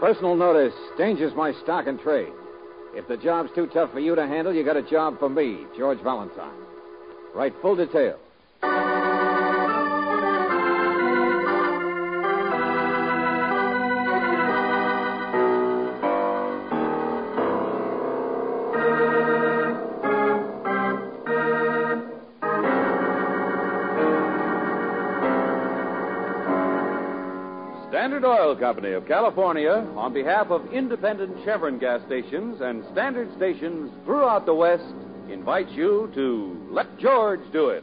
Personal notice danger's my stock and trade. If the job's too tough for you to handle, you got a job for me, George Valentine. Write full details. Standard Oil Company of California, on behalf of independent Chevron gas stations and standard stations throughout the West, invites you to Let George Do It.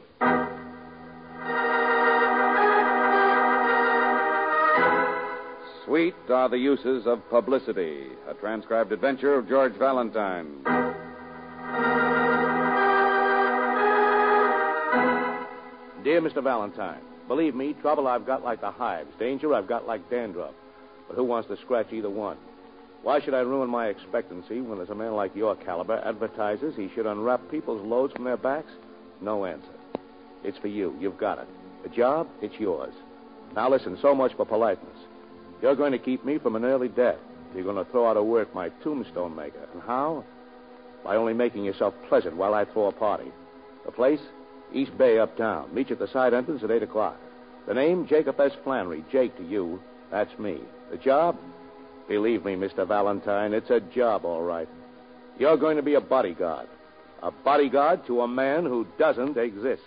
Sweet are the uses of publicity, a transcribed adventure of George Valentine. Dear Mr. Valentine, believe me, trouble I've got like the hives. Danger I've got like dandruff. But who wants to scratch either one? Why should I ruin my expectancy when there's a man like your caliber advertises he should unwrap people's loads from their backs? No answer. It's for you. You've got it. The job, it's yours. Now listen, so much for politeness. You're going to keep me from an early death. You're going to throw out of work my tombstone maker. And how? By only making yourself pleasant while I throw a party. The place? East Bay uptown. Meet you at the side entrance at 8 o'clock. The name, Jacob S. Flannery. Jake to you. That's me. The job? Believe me, Mr. Valentine, it's a job, all right. You're going to be a bodyguard. A bodyguard to a man who doesn't exist.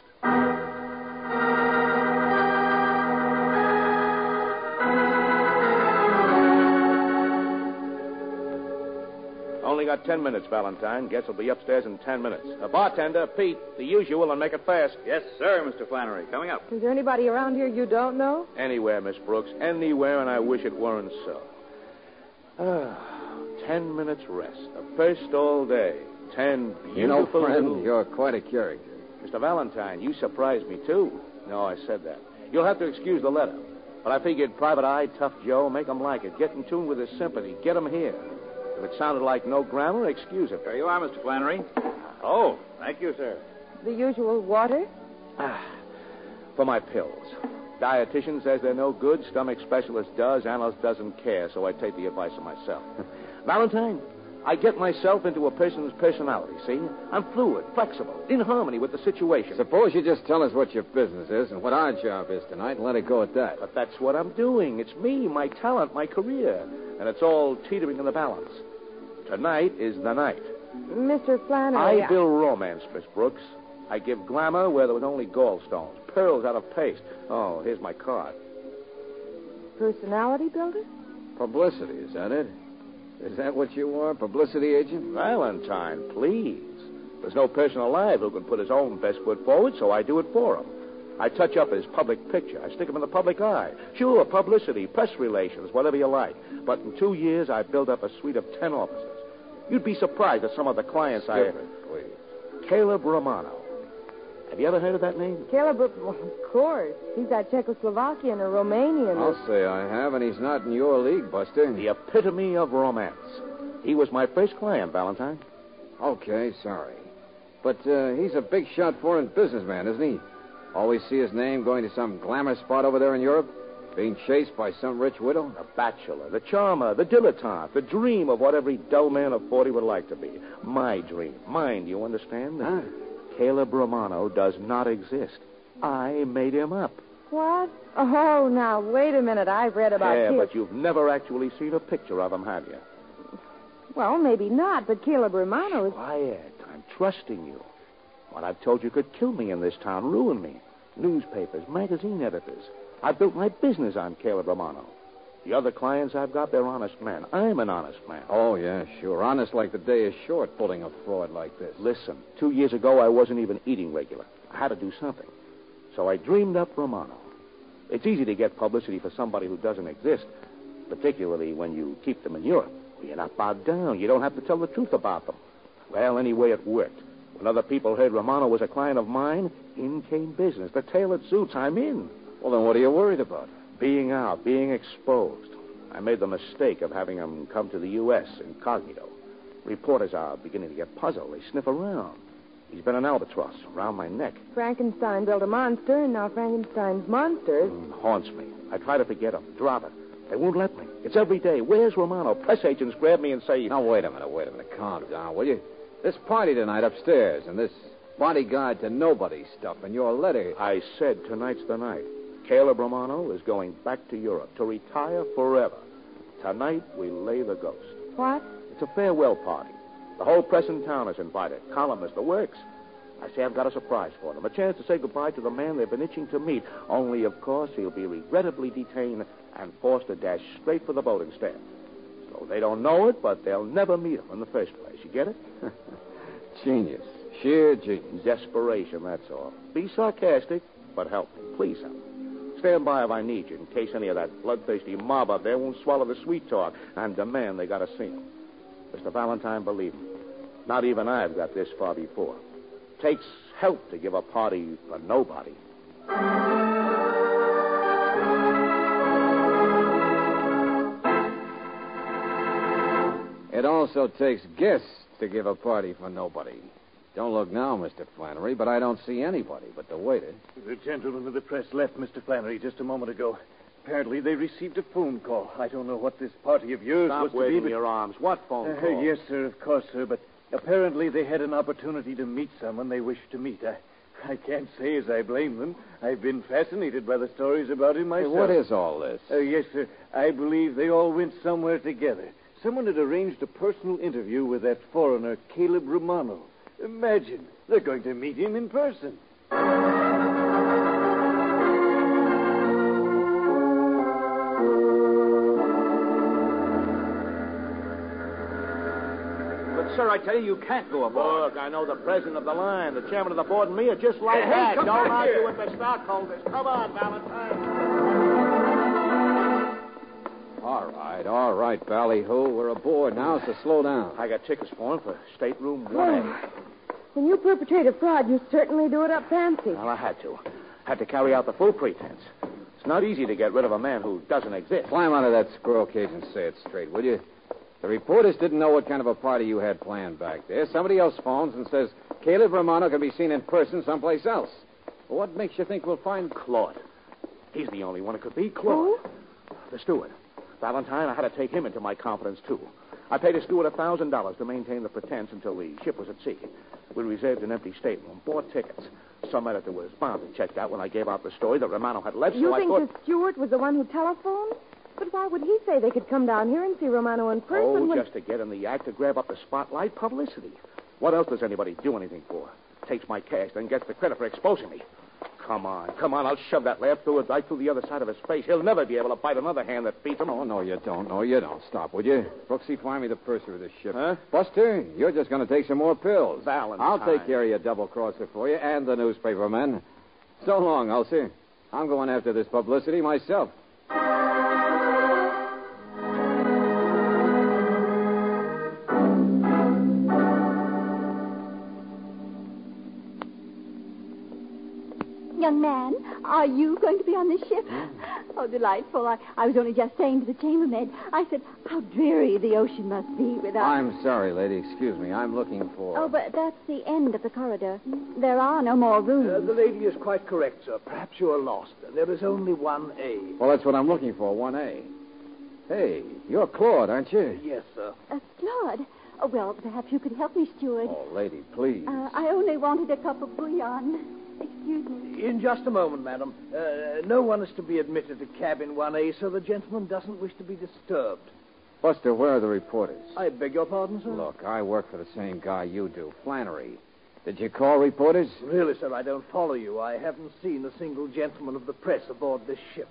Got ten minutes, Valentine. Guess I'll be upstairs in ten minutes. A bartender, Pete, the usual, and make it fast. Yes, sir, Mr. Flannery. Coming up. Is there anybody around here you don't know? Anywhere, Miss Brooks. Anywhere, and I wish it weren't so. Ah, ten minutes rest. The first all day. Ten beautiful You know, friend, little- you're quite a character. Mr. Valentine, you surprised me, too. No, I said that. You'll have to excuse the letter. But I figured Private Eye, Tough Joe, make him like it. Get in tune with his sympathy. Get him here. If it sounded like no grammar, excuse it. There you are, Mr. Flannery. Oh, thank you, sir. The usual water? Ah, for my pills. Dietitian says they're no good. Stomach specialist does. Analyst doesn't care, so I take the advice of myself. Valentine, I get myself into a person's personality, see? I'm fluid, flexible, in harmony with the situation. Suppose you just tell us what your business is and what our job is tonight and let it go at that. But that's what I'm doing. It's me, my talent, my career. And it's all teetering in the balance. Tonight is the night. Mr. Flannery. I build romance, Miss Brooks. I give glamour where there was only gallstones, pearls out of paste. Oh, here's my card. Personality builder? Publicity, is that it? Is that what you are, publicity agent? Valentine, please. There's no person alive who can put his own best foot forward, so I do it for him. I touch up his public picture. I stick him in the public eye. Sure, publicity, press relations, whatever you like. But in two years, I built up a suite of ten offices. You'd be surprised at some of the clients I... Skip it, please. Caleb Romano. Have you ever heard of that name? Caleb, well, of course. He's that Czechoslovakian or Romanian. or- I'll say I have, and he's not in your league, Buster. The epitome of romance. He was my first client, Valentine. Okay, sorry. But uh, he's a big shot foreign businessman, isn't he? Always see his name going to some glamour spot over there in Europe? Being chased by some rich widow? The bachelor, the charmer, the dilettante, the dream of what every dull man of 40 would like to be. My dream. Mine, you understand? Huh? Caleb Romano does not exist. I made him up. What? Oh, now, wait a minute. I've read about him. yeah, Caleb. but you've never actually seen a picture of him, have you? Well, maybe not, but Caleb Romano is. Quiet. I'm trusting you. What I've told you could kill me in this town, ruin me. Newspapers, magazine editors. I built my business on Caleb Romano. The other clients I've got, they're honest men. I'm an honest man. Oh, yeah, sure. Honest like the day is short pulling a fraud like this. Listen, two years ago, I wasn't even eating regular. I had to do something. So I dreamed up Romano. It's easy to get publicity for somebody who doesn't exist. particularly when you keep them in Europe. You're not bogged down. You don't have to tell the truth about them. Well, anyway, it worked. When other people heard Romano was a client of mine, in came business. The tailored suits, I'm in. Well, then what are you worried about? Being out, being exposed. I made the mistake of having him come to the U.S. incognito. Reporters are beginning to get puzzled. They sniff around. He's been an albatross around my neck. Frankenstein built a monster, and now Frankenstein's monsters. Mm, haunts me. I try to forget him, drop it. They won't let me. It's every day. Where's Romano? Press agents grab me and say, Now, wait a minute, wait a minute. Calm down, will you? This party tonight upstairs, and this bodyguard to nobody stuff, and your letter. I said tonight's the night. Caleb Romano is going back to Europe to retire forever. Tonight we lay the ghost. What? It's a farewell party. The whole press in town is invited. Columnists, the works. I say I've got a surprise for them. A chance to say goodbye to the man they've been itching to meet. Only, of course, he'll be regrettably detained and forced to dash straight for the boating stand. So they don't know it, but they'll never meet him in the first place. You get it? Genius. Sheer genius. Desperation, that's all. Be sarcastic, but help me. Please help me. Stand by if I need you, in case any of that bloodthirsty mob up there won't swallow the sweet talk and demand they gotta see. Mr. Valentine, believe me, not even I've got this far before. Takes help to give a party for nobody. It also takes guests to give a party for nobody. Don't look now, Mr. Flannery, but I don't see anybody but the waiter. The gentlemen of the press left Mr. Flannery just a moment ago. Apparently, they received a phone call. I don't know what this party of yours Stop was to waving be, but... your arms. What phone Uh, call? yes, sir, of course, sir. But apparently, they had an opportunity to meet someone they wished to meet. I, I can't say as I blame them. I've been fascinated by the stories about him Hey, myself. what is all this? Uh, yes, sir. I believe they all went somewhere together. Someone had arranged a personal interview with that foreigner, Caleb Romano. Imagine, they're going to meet him in person. But, sir, I tell you, you can't go aboard. Look, I know the president of the line, the chairman of the board, and me are just like Hey, hey, that. come Don't back argue here. with the stockholders. Come on, Valentine. All right, all right, ballyhoo. We're aboard now, so slow down. I got tickets for him for stateroom 1A. When you perpetrate a fraud, you certainly do it up fancy. Well, I had to. Had to carry out the full pretense. It's not easy to get rid of a man who doesn't exist. Climb out of that squirrel cage and say it straight, will you? The reporters didn't know what kind of a party you had planned back there. Somebody else phones and says Caleb Romano can be seen in person someplace else. Well, what makes you think we'll find Claude. He's the only one it could be. Claude. The steward. Valentine, I had to take him into my confidence, too. I paid a steward a thousand dollars to maintain the pretense until the ship was at sea. We reserved an empty stateroom, bought tickets. Some editor was bound to check out when I gave out the story that Romano had left, You so I think thought... the steward was the one who telephoned? But why would he say they could come down here and see Romano in person? Oh, when... just to get in the act to grab up the spotlight publicity. What else does anybody do anything for? Takes my cash, then gets the credit for exposing me. Come on, come on. I'll shove that laugh through it right through the other side of his face. He'll never be able to bite another hand that beats him. Oh, no, you don't. No, you don't. Stop, would you? Brooksy, find me the purser of this ship. Huh? Buster, you're just going to take some more pills. Valentine. I'll take care of your double crosser for you and the newspaper men. So long, Ulcer. I'm going after this publicity myself. Young man, are you going to be on this ship? Oh, delightful. I, I was only just saying to the chambermaid, I said, how dreary the ocean must be without. I'm sorry, lady. Excuse me. I'm looking for. Oh, but that's the end of the corridor. There are no more rooms. Uh, the lady is quite correct, sir. Perhaps you are lost. There is only one A. Well, that's what I'm looking for. 1A. Hey, you're Claude, aren't you? Yes, sir. Uh, Claude. Oh, well, perhaps you could help me, steward. Oh, lady, please. Uh, I only wanted a cup of bouillon. Excuse me. In just a moment, madam. Uh, no one is to be admitted to cabin 1A, so the gentleman doesn't wish to be disturbed. Buster, where are the reporters? I beg your pardon, sir? Look, I work for the same guy you do, Flannery. Did you call reporters? Really, sir, I don't follow you. I haven't seen a single gentleman of the press aboard this ship.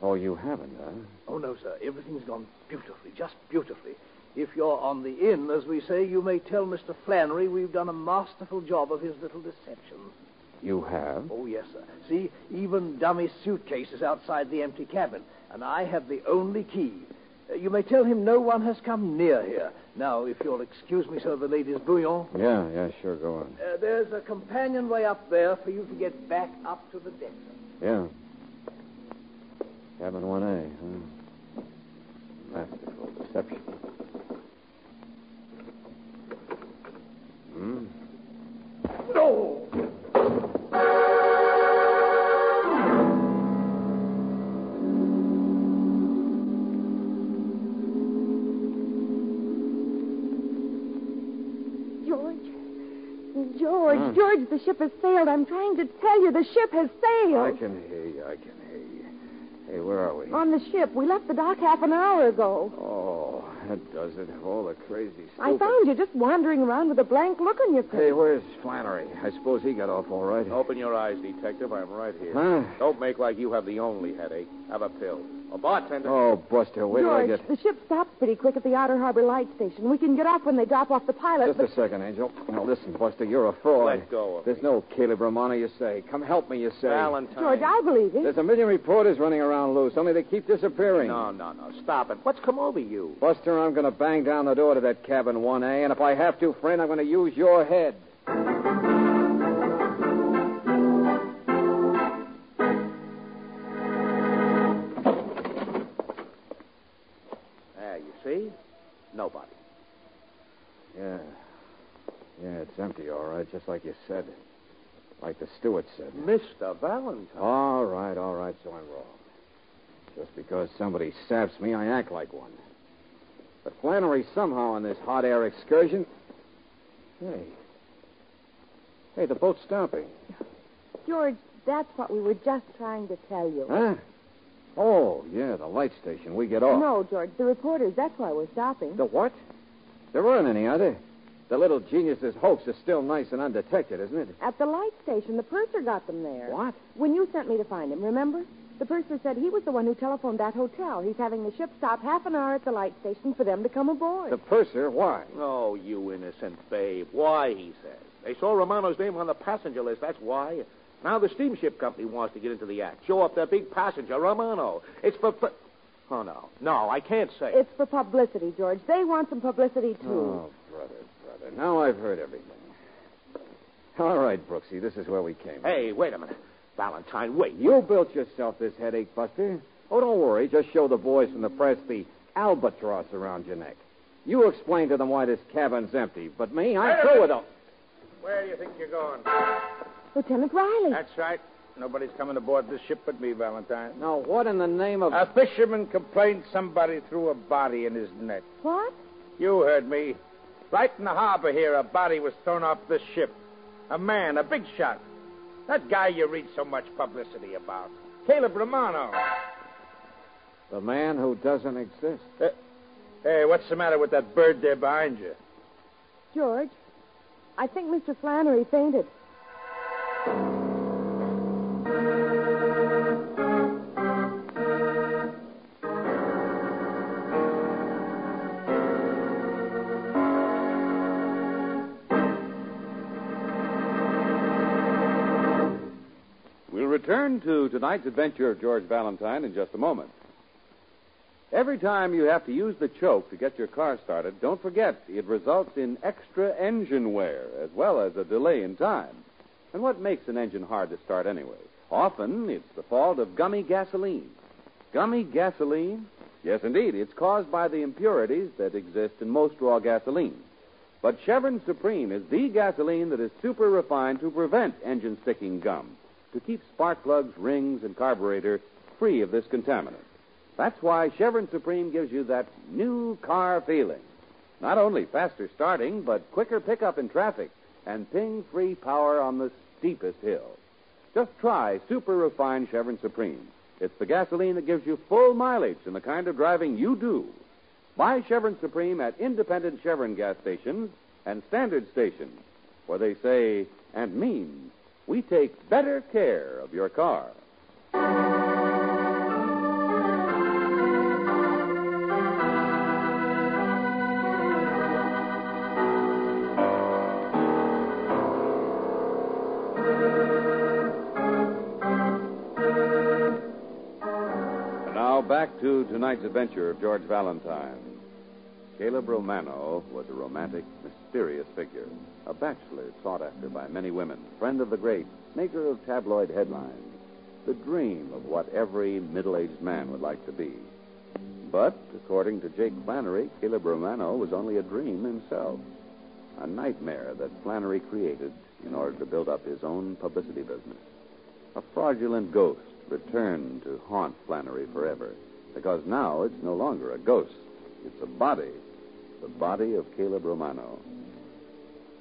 Oh, you haven't, huh? Oh, no, sir. Everything's gone beautifully, just beautifully. If you're on the in, as we say, you may tell Mr. Flannery we've done a masterful job of his little deceptions. You have? Oh, yes, sir. See, even dummy suitcases outside the empty cabin. and I have the only key. Uh, you may tell him no one has come near here. Now, if you'll excuse me, sir, the ladies' bouillon. Yeah, yeah, sure, go on. Uh, there's a companionway up there for you to get back up to the deck. Yeah. Cabin 1A, huh? Masterful deception. Hmm? No! George. George, Hmm. George, the ship has sailed. I'm trying to tell you, the ship has sailed. I can hear you, I can hear you. Hey, where are we? On the ship. We left the dock half an hour ago. Oh, that does it. All the crazy stuff. I found you just wandering around with a blank look on your face. Hey, where's Flannery? I suppose he got off all right. Open your eyes, detective. I'm right here. Huh? Don't make like you have the only headache. Have a pill. A bartender. Oh, Buster, wait till I George, get... the ship stops pretty quick at the Outer Harbor Light Station. We can get off when they drop off the pilot. Just but... a second, Angel. Now, listen, Buster, you're a fraud. Let go of There's no Caleb Romano, you say. Come help me, you say. Valentine. George, I believe it. There's a million reporters running around loose, only they keep disappearing. No, no, no. Stop it. What's come over you? Buster, I'm going to bang down the door to that cabin 1A, and if I have to, friend, I'm going to use your head. There, you see? Nobody. Yeah. Yeah, it's empty, all right, just like you said. Like the steward said. Mr. Valentine. All right, all right, so I'm wrong. Just because somebody saps me, I act like one. But Flannery somehow on this hot air excursion. Hey. Hey, the boat's stopping. George, that's what we were just trying to tell you. Huh? Oh, yeah, the light station. We get off. No, George, the reporters, that's why we're stopping. The what? There aren't any, are there? The little genius's hoax is still nice and undetected, isn't it? At the light station, the purser got them there. What? When you sent me to find him, remember? The purser said he was the one who telephoned that hotel. He's having the ship stop half an hour at the light station for them to come aboard. The purser? Why? Oh, you innocent babe. Why, he says. They saw Romano's name on the passenger list. That's why. Now the steamship company wants to get into the act. Show off their big passenger, Romano. It's for... pu- Oh, no. No, I can't say. It's for publicity, George. They want some publicity, too. Oh, brother, brother. Now I've heard everything. All right, Brooksy, this is where we came. Hey, wait a minute. Valentine, wait. You built yourself this headache, Buster. Oh, don't worry. Just show the boys from the press the albatross around your neck. You explain to them why this cabin's empty. But me, I'm through with them. Where do you think you're going? Lieutenant Riley. That's right. Nobody's coming aboard this ship but me, Valentine. Now, what in the name of... A fisherman complained somebody threw a body in his net. What? You heard me. Right in the harbor here, a body was thrown off this ship. A man, a big shot. That guy you read so much publicity about. Caleb Romano. The man who doesn't exist. Uh, hey, what's the matter with that bird there behind you? George, I think Mr. Flannery fainted. Return to tonight's adventure of George Valentine in just a moment. Every time you have to use the choke to get your car started, don't forget it results in extra engine wear as well as a delay in time. And what makes an engine hard to start anyway? Often it's the fault of gummy gasoline. Gummy gasoline? Yes, indeed. It's caused by the impurities that exist in most raw gasoline. But Chevron Supreme is the gasoline that is super refined to prevent engine sticking gum, to keep spark plugs, rings, and carburetor free of this contaminant. That's why Chevron Supreme gives you that new car feeling. Not only faster starting, but quicker pickup in traffic and ping free power on the steepest hills. Just try super refined Chevron Supreme. It's the gasoline that gives you full mileage in the kind of driving you do. Buy Chevron Supreme at independent Chevron gas stations and standard stations, where they say and mean we take better care of your car. And now back to tonight's adventure of George Valentine. Caleb Romano was a romantic, mysterious figure, a bachelor sought after by many women, friend of the great, maker of tabloid headlines, the dream of what every middle aged man would like to be. But, according to Jake Flannery, Caleb Romano was only a dream himself, a nightmare that Flannery created in order to build up his own publicity business. A fraudulent ghost returned to haunt Flannery forever, because now it's no longer a ghost, it's a body, the body of Caleb Romano.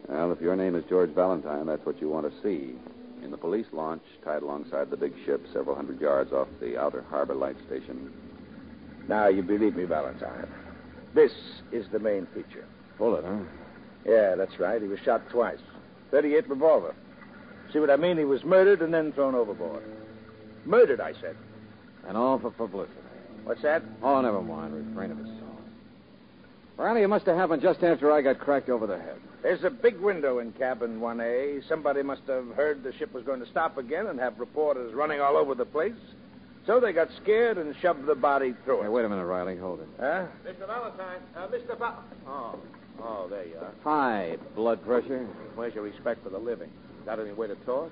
Well, if your name is George Valentine, that's what you want to see. In the police launch, tied alongside the big ship several hundred yards off the outer harbor light station. Now, you believe me, Valentine. This is the main feature. Bullet, huh? Yeah, that's right. He was shot twice. 38 revolver. See what I mean? He was murdered and then thrown overboard. Murdered, I said. And all for publicity. What's that? Oh, never mind. Refrain of his song. Riley, it must have happened just after I got cracked over the head. There's a big window in cabin 1A. Somebody must have heard the ship was going to stop again and have reporters running all over the place. So they got scared and shoved the body through Hey, wait a minute, Riley. Hold it. Huh? Mr. Valentine. Uh, Mr. Val. Oh. Oh, there you are. High blood pressure. Where's your respect for the living? Got any way to talk?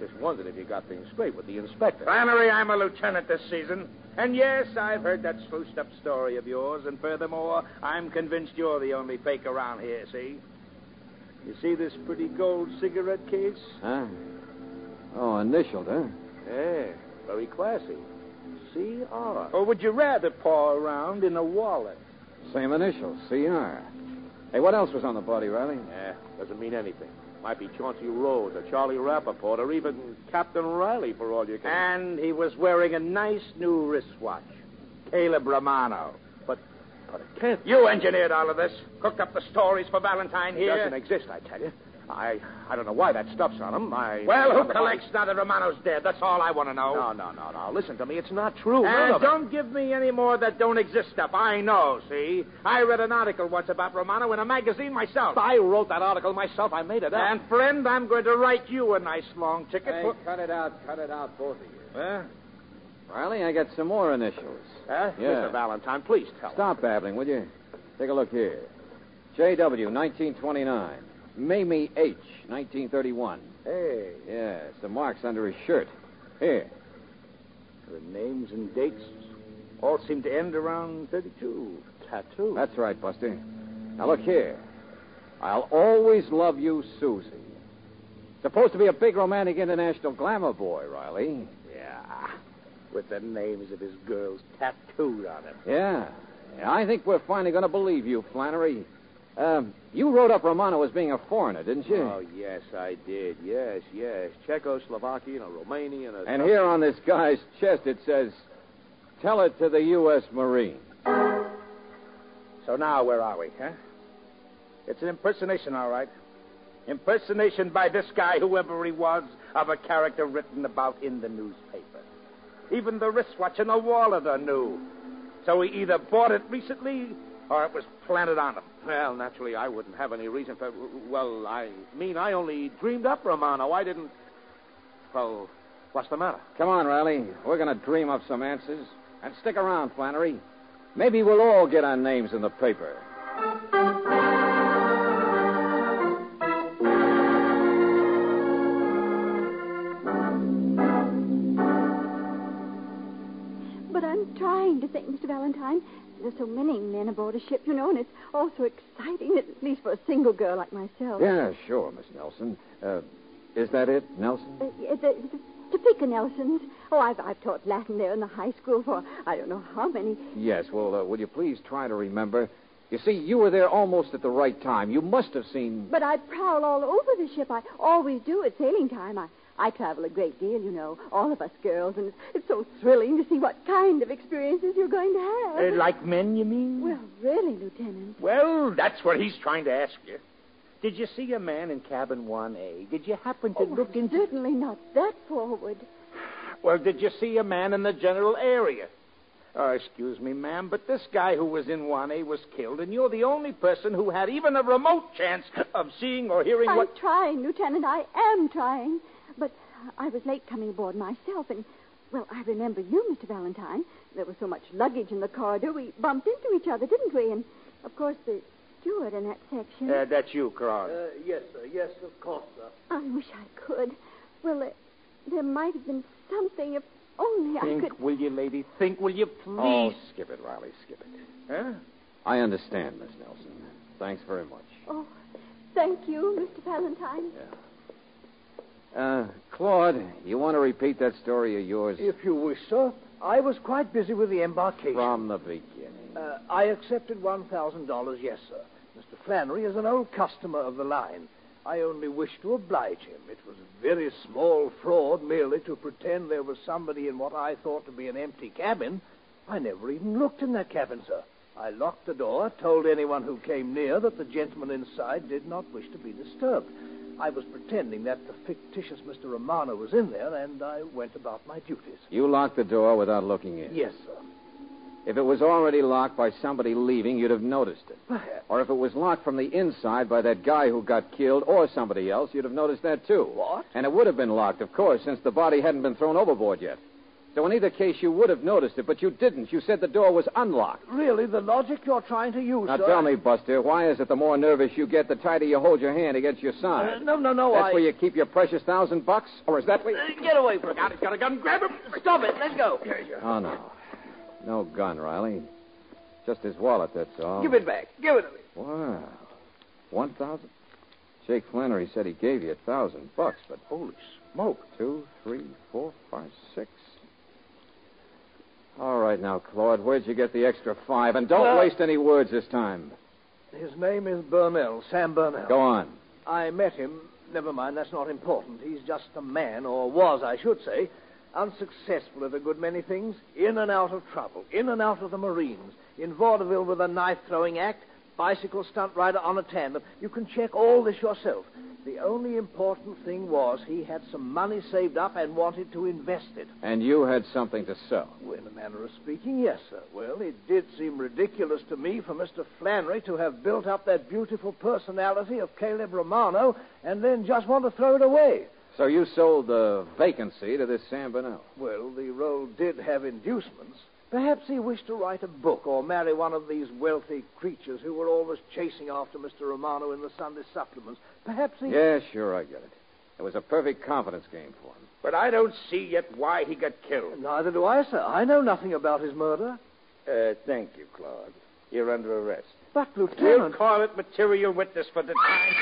Just wondered if you got things straight with the inspector. Flannery, I'm a lieutenant this season. And yes, I've heard that sluiced up story of yours. And furthermore, I'm convinced you're the only fake around here, see? You see this pretty gold cigarette case? Huh? Oh, initialed, huh? Yeah, very classy. C.R. Or oh, would you rather paw around in a wallet? Same initials, CR. Hey, what else was on the body, Riley? Yeah, doesn't mean anything. Might be Chauncey Rhodes or Charlie Rappaport or even Captain Riley for all you can. And he was wearing a nice new wristwatch. Caleb Romano. But, but it can't. You engineered all of this. Cooked up the stories for Valentine It here. doesn't exist, I tell you. I I don't know why that stuff's on him. I Well, who collects now that Romano's dead? That's all I want to know. No, no, no, no. Listen to me. It's not true. Eh, and of don't give me any more that don't exist stuff. I know, see? I read an article once about Romano in a magazine myself. I wrote that article myself. I made it up. And, friend, I'm going to write you a nice long ticket Hey, for... cut it out, cut it out, both of you. Well. Riley, I got some more initials. Eh? Huh? Yeah. Mr. Valentine, please tell me. Stop babbling, will you? Take a look here. J.W., 1929. Mamie H., 1931. Hey, Yeah, some marks under his shirt. Here. the names and dates all seem to end around 32. Tattoo. That's right, Buster. Now look here. I'll always love you, Susie. Supposed to be a big romantic international glamour boy, Riley. Yeah, with the names of his girls tattooed on him. Yeah. yeah I think we're finally going to believe you, Flannery. Um, you wrote up Romano as being a foreigner, didn't you? Oh, yes, I did. Yes, yes. Czechoslovakian a Romanian or And here on this guy's chest it says, Tell it to the U.S. Marine. So now, where are we, huh? It's an impersonation, all right. Impersonation by this guy, whoever he was, of a character written about in the newspaper. Even the wristwatch and the wallet are new. So he either bought it recently or it was planted on him. Well, naturally, I wouldn't have any reason for. Well, I mean, I only dreamed up Romano. I didn't. Well, what's the matter? Come on, Riley. We're going to dream up some answers. And stick around, Flannery. Maybe we'll all get our names in the paper. But I'm trying to think, Mr. Valentine. There's so many men aboard a ship, you know, and it's all so exciting, at least for a single girl like myself. Yeah, sure, Miss Nelson. Uh, is that it, Nelson? Uh, the, the Topeka Nelsons. Oh, I've, I've taught Latin there in the high school for I don't know how many. Yes, well, uh, will you please try to remember? You see, you were there almost at the right time. You must have seen. But I prowl all over the ship. I always do at sailing time. I, I travel a great deal, you know, all of us girls, and it's, it's so thrilling to see what kind of experiences you're going to have. Uh, like men, you mean? Well, really, Lieutenant. Well, that's what he's trying to ask you. Did you see a man in cabin 1A? Did you happen to Oh, look I'm into... certainly not that forward. Well, did you see a man in the general area? Oh, excuse me, ma'am, but this guy who was in 1A was killed, and you're the only person who had even a remote chance of seeing or hearing I'm what. trying, Lieutenant. I am trying. But I was late coming aboard myself, and Well, I remember you, Mr. Valentine. There was so much luggage in the corridor, we bumped into each other, didn't we? And, of course, the steward in that section. Uh, that's you, Claude. Uh, yes, sir. Yes, of course, sir. I wish I could. Well, there, there might have been something if only I could. Think, will you, lady? Think, will you, please? Oh, skip it, Riley, skip it. Huh? I understand, Miss Nelson. Thanks very much. Oh, thank you, Mr. Valentine. Uh, Claude, you want to repeat that story of yours If you wish, sir. I was quite busy with the embarkation. from the beginning? Uh, I accepted $1,000, yes, sir. Mr. Flannery is an old customer of the line. I only wished to oblige him. It was a very small fraud merely to pretend there was somebody in what I thought to be an empty cabin. I never even looked in that cabin, sir. I locked the door, told anyone who came near that the gentleman inside did not wish to be disturbed. I was pretending that the fictitious Mr. Romano was in there, and I went about my duties. You locked the door without looking in. Yes, sir. If it was already locked by somebody leaving, you'd have noticed it. Perhaps. Or if it was locked from the inside by that guy who got killed or somebody else, you'd have noticed that too. What? And it would have been locked, of course, since the body hadn't been thrown overboard yet. So in either case, you would have noticed it, but you didn't. You said the door was unlocked. Really, the logic you're trying to use, Now sir. tell me, Buster, why is it the more nervous you get, the tighter you hold your hand against your Uh, side? no, no, no. That's I... where you keep your precious thousand bucks? Or is that where... Uh, Get away from God, he's got a gun. Grab him. Stop it. Let's go. Oh, no. No gun, Riley. Just his wallet, that's all. Give it back. Give it to me. Wow. One thousand? Jake Flannery said he gave you a thousand bucks, but Holy smoke. two, three, four, five, six. All right now, Claude, where'd you get the extra five? And don't Well- waste any words this time. His name is Burnell, Sam Burnell. Go on. I met him. Never mind, that's not important. He's just a man, or was, I should say, unsuccessful at a good many things, in and out of trouble, in and out of the Marines, in vaudeville with a knife throwing act, bicycle stunt rider on a tandem. You can check all this yourself. The only important thing was he had some money saved up and wanted to invest it. And you had something to sell. Well, in a manner of speaking, yes, sir. Well, it did seem ridiculous to me for Mr. Flannery to have built up that beautiful personality of Caleb Romano and then just want to throw it away. So you sold the vacancy to this Sam Burnell. Well, the role did have inducements. Perhaps he wished to write a book or marry one of these wealthy creatures who were always chasing after Mr. Romano in the Sunday supplements. Perhaps he. Yeah, sure, I get it. It was a perfect confidence game for him. But I don't see yet why he got killed. Neither do I, sir. I know nothing about his murder. Uh, thank you, Claude. You're under arrest. But, Lieutenant. We'll call it material witness for the time.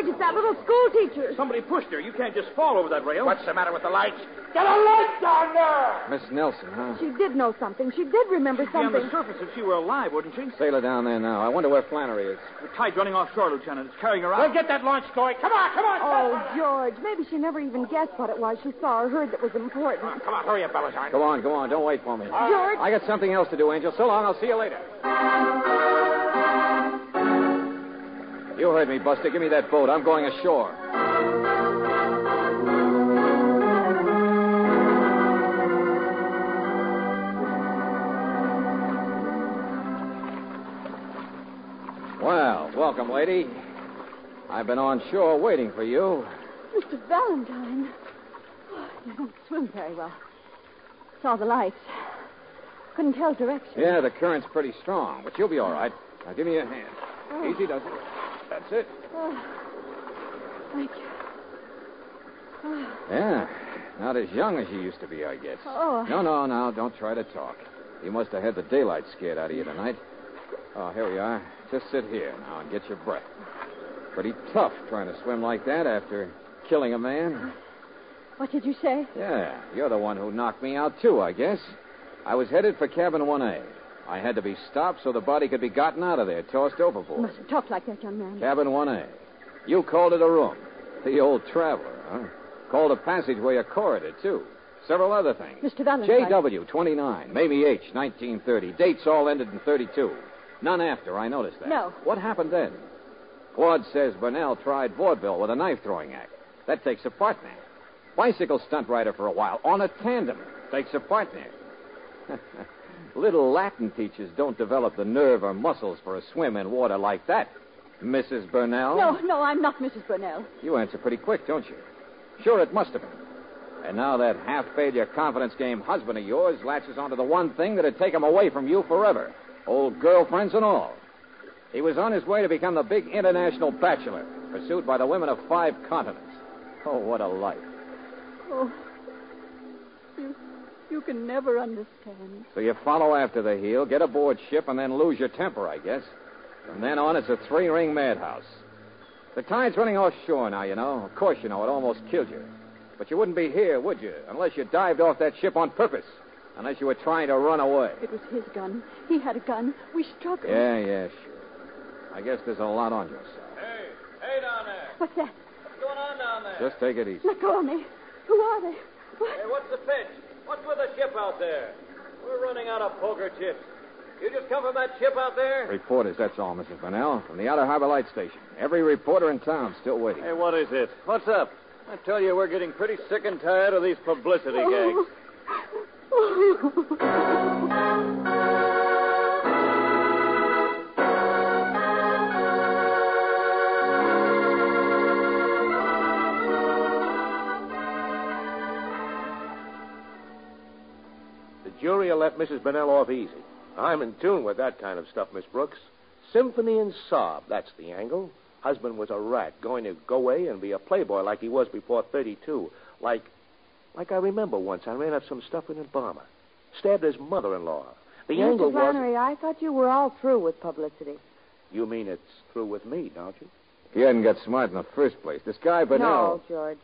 George, it's that little school teacher. Somebody pushed her. You can't just fall over that rail. What's the matter with the lights? Get a light down there! Miss Nelson, huh? She did know something. She did remember She'd be on the surface if she were alive, wouldn't she? Sail her down there now. I wonder where Flannery is. The tide's running offshore, Lieutenant. It's carrying her out. We'll get that launch going. Come on, come on. Oh, George, maybe she never even guessed what it was she saw or heard that was important. Come on, hurry up, Valentine. Go on, go on. Don't wait for me. George, I got something else to do, Angel. So long. I'll see you later. You heard me, Buster. Give me that boat. I'm going ashore. Well, welcome, lady. I've been on shore waiting for you. Mr. Valentine. Oh, you don't swim very well. Saw the lights. Couldn't tell direction. Yeah, the current's pretty strong, but you'll be all right. Now, give me your hand. Oh. Easy does it. That's it. Oh, thank you. Oh, Yeah, not as young as you used to be, I guess. Oh. No, no, no, don't try to talk. You must have had the daylight scared out of you tonight. Oh, here we are. Just sit here now and get your breath. Pretty tough trying to swim like that after killing a man. what did you say? Yeah, you're the one who knocked me out, too, I guess. I was headed for cabin 1A. I had to be stopped so the body could be gotten out of there, tossed You overboard. mustn't talk like that, young man. Cabin 1A. You called it a room. The old traveler, huh? Called a passageway a corridor, too. Several other things. Mr. Valentine. JW 29, Mamie H 1930. Dates all ended in 32. None after, I noticed that. No. What happened then? Claude says Burnell tried vaudeville with a knife throwing act. That takes a partner. Bicycle stunt rider for a while on a tandem. Takes a partner. Little Latin teachers don't develop the nerve or muscles for a swim in water like that. Mrs. Burnell? No, no, I'm not Mrs. Burnell. You answer pretty quick, don't you? Sure, it must have been. And now that half failure confidence game husband of yours latches onto the one thing that'd take him away from you forever old girlfriends and all. He was on his way to become the big international bachelor, pursued by the women of five continents. Oh, what a life. Oh, you, you can never understand. So you follow after the heel, get aboard ship, and then lose your temper, I guess. From then on, it's a three ring madhouse. The tide's running offshore now, you know. Of course, you know, it almost killed you. But you wouldn't be here, would you? Unless you dived off that ship on purpose. Unless you were trying to run away. It was his gun. He had a gun. We struggled. Yeah, yeah, sure. I guess there's a lot on your side. Hey, hey down there. What's that? What's going on down there? Just take it easy. Let go of me. Who are they? What? Hey, what's the pitch? What's with the ship out there? We're running out of poker chips. You just come from that ship out there? Reporters, that's all, Mrs. Burnell. From the Outer Harbor Light Station. Every reporter in town still waiting. Hey, what is it? What's up? I tell you, we're getting pretty sick and tired of these publicity Oh. gags. let Mrs. Burnell off easy. I'm in tune with that kind of stuff, Miss Brooks. Symphony and sob, that's the angle. Husband was a rat, going to go away and be a playboy like he was before 32. Like, like I remember once, I ran up some stuff in a bomber. Stabbed his mother-in-law. The angle Mr. was... Flannery, I thought you were all through with publicity. You mean it's through with me, don't you? He hadn't got smart in the first place. This guy Burnell. No, George.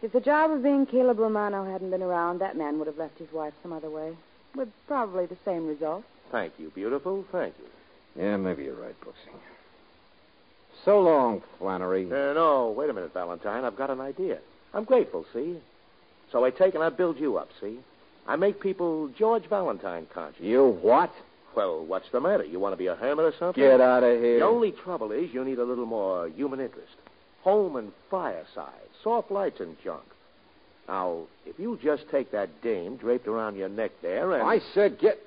If the job of being Caleb Romano hadn't been around, that man would have left his wife some other way. With probably the same result. Thank you, beautiful. Thank you. Yeah, maybe you're right, Brooksy. So long, Flannery. Uh, no, wait a minute, Valentine. I've got an idea. I'm grateful, see? So I take and I build you up, see? I make people George Valentine conscious. You what? Well, what's the matter? You want to be a hermit or something? Get out of here. The only trouble is you need a little more human interest. Home and fireside, soft lights and junk. Now, if you just take that dame draped around your neck there and... I said get.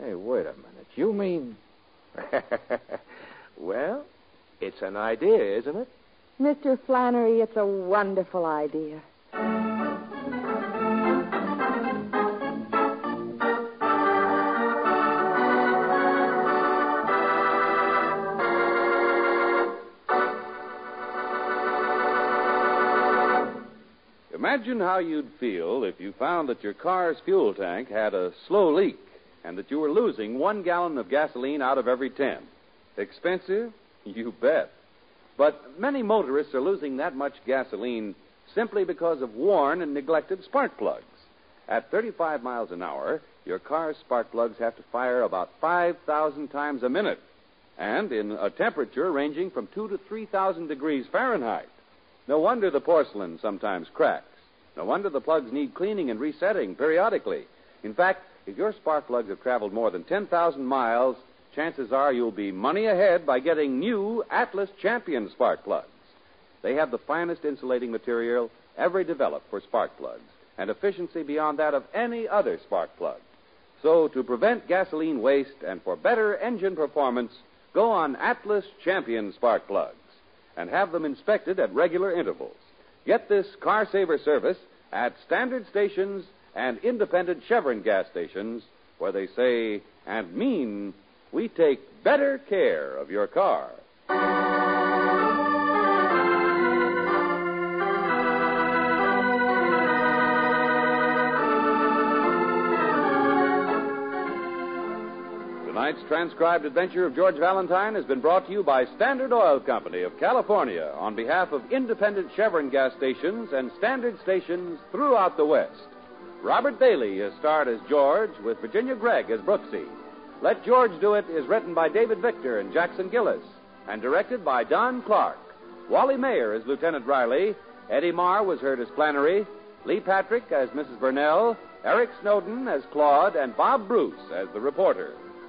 Hey, wait a minute. You mean. well, it's an idea, isn't it? Mr. Flannery, it's a wonderful idea. Imagine how you'd feel if you found that your car's fuel tank had a slow leak and that you were losing one gallon of gasoline out of every ten. Expensive? You bet. But many motorists are losing that much gasoline simply because of worn and neglected spark plugs. At 35 miles an hour, your car's spark plugs have to fire about 5,000 times a minute, and in a temperature ranging from 2 to 3,000 degrees Fahrenheit. No wonder the porcelain sometimes cracks. No wonder the plugs need cleaning and resetting periodically. In fact, if your spark plugs have traveled more than 10,000 miles, chances are you'll be money ahead by getting new Atlas Champion spark plugs. They have the finest insulating material ever developed for spark plugs and efficiency beyond that of any other spark plug. So, to prevent gasoline waste and for better engine performance, go on Atlas Champion spark plugs and have them inspected at regular intervals. Get this car saver service at standard stations and independent Chevron gas stations where they say and mean we take better care of your car. Tonight's transcribed adventure of George Valentine has been brought to you by Standard Oil Company of California on behalf of independent Chevron gas stations and standard stations throughout the West. Robert Bailey is starred as George with Virginia Gregg as Brooksy. Let George Do It is written by David Victor and Jackson Gillis and directed by Don Clark. Wally Maher is Lieutenant Riley. Eddie Marr was heard as Flannery. Lee Patrick as Mrs. Burnell. Eric Snowden as Claude. And Bob Bruce as the reporter.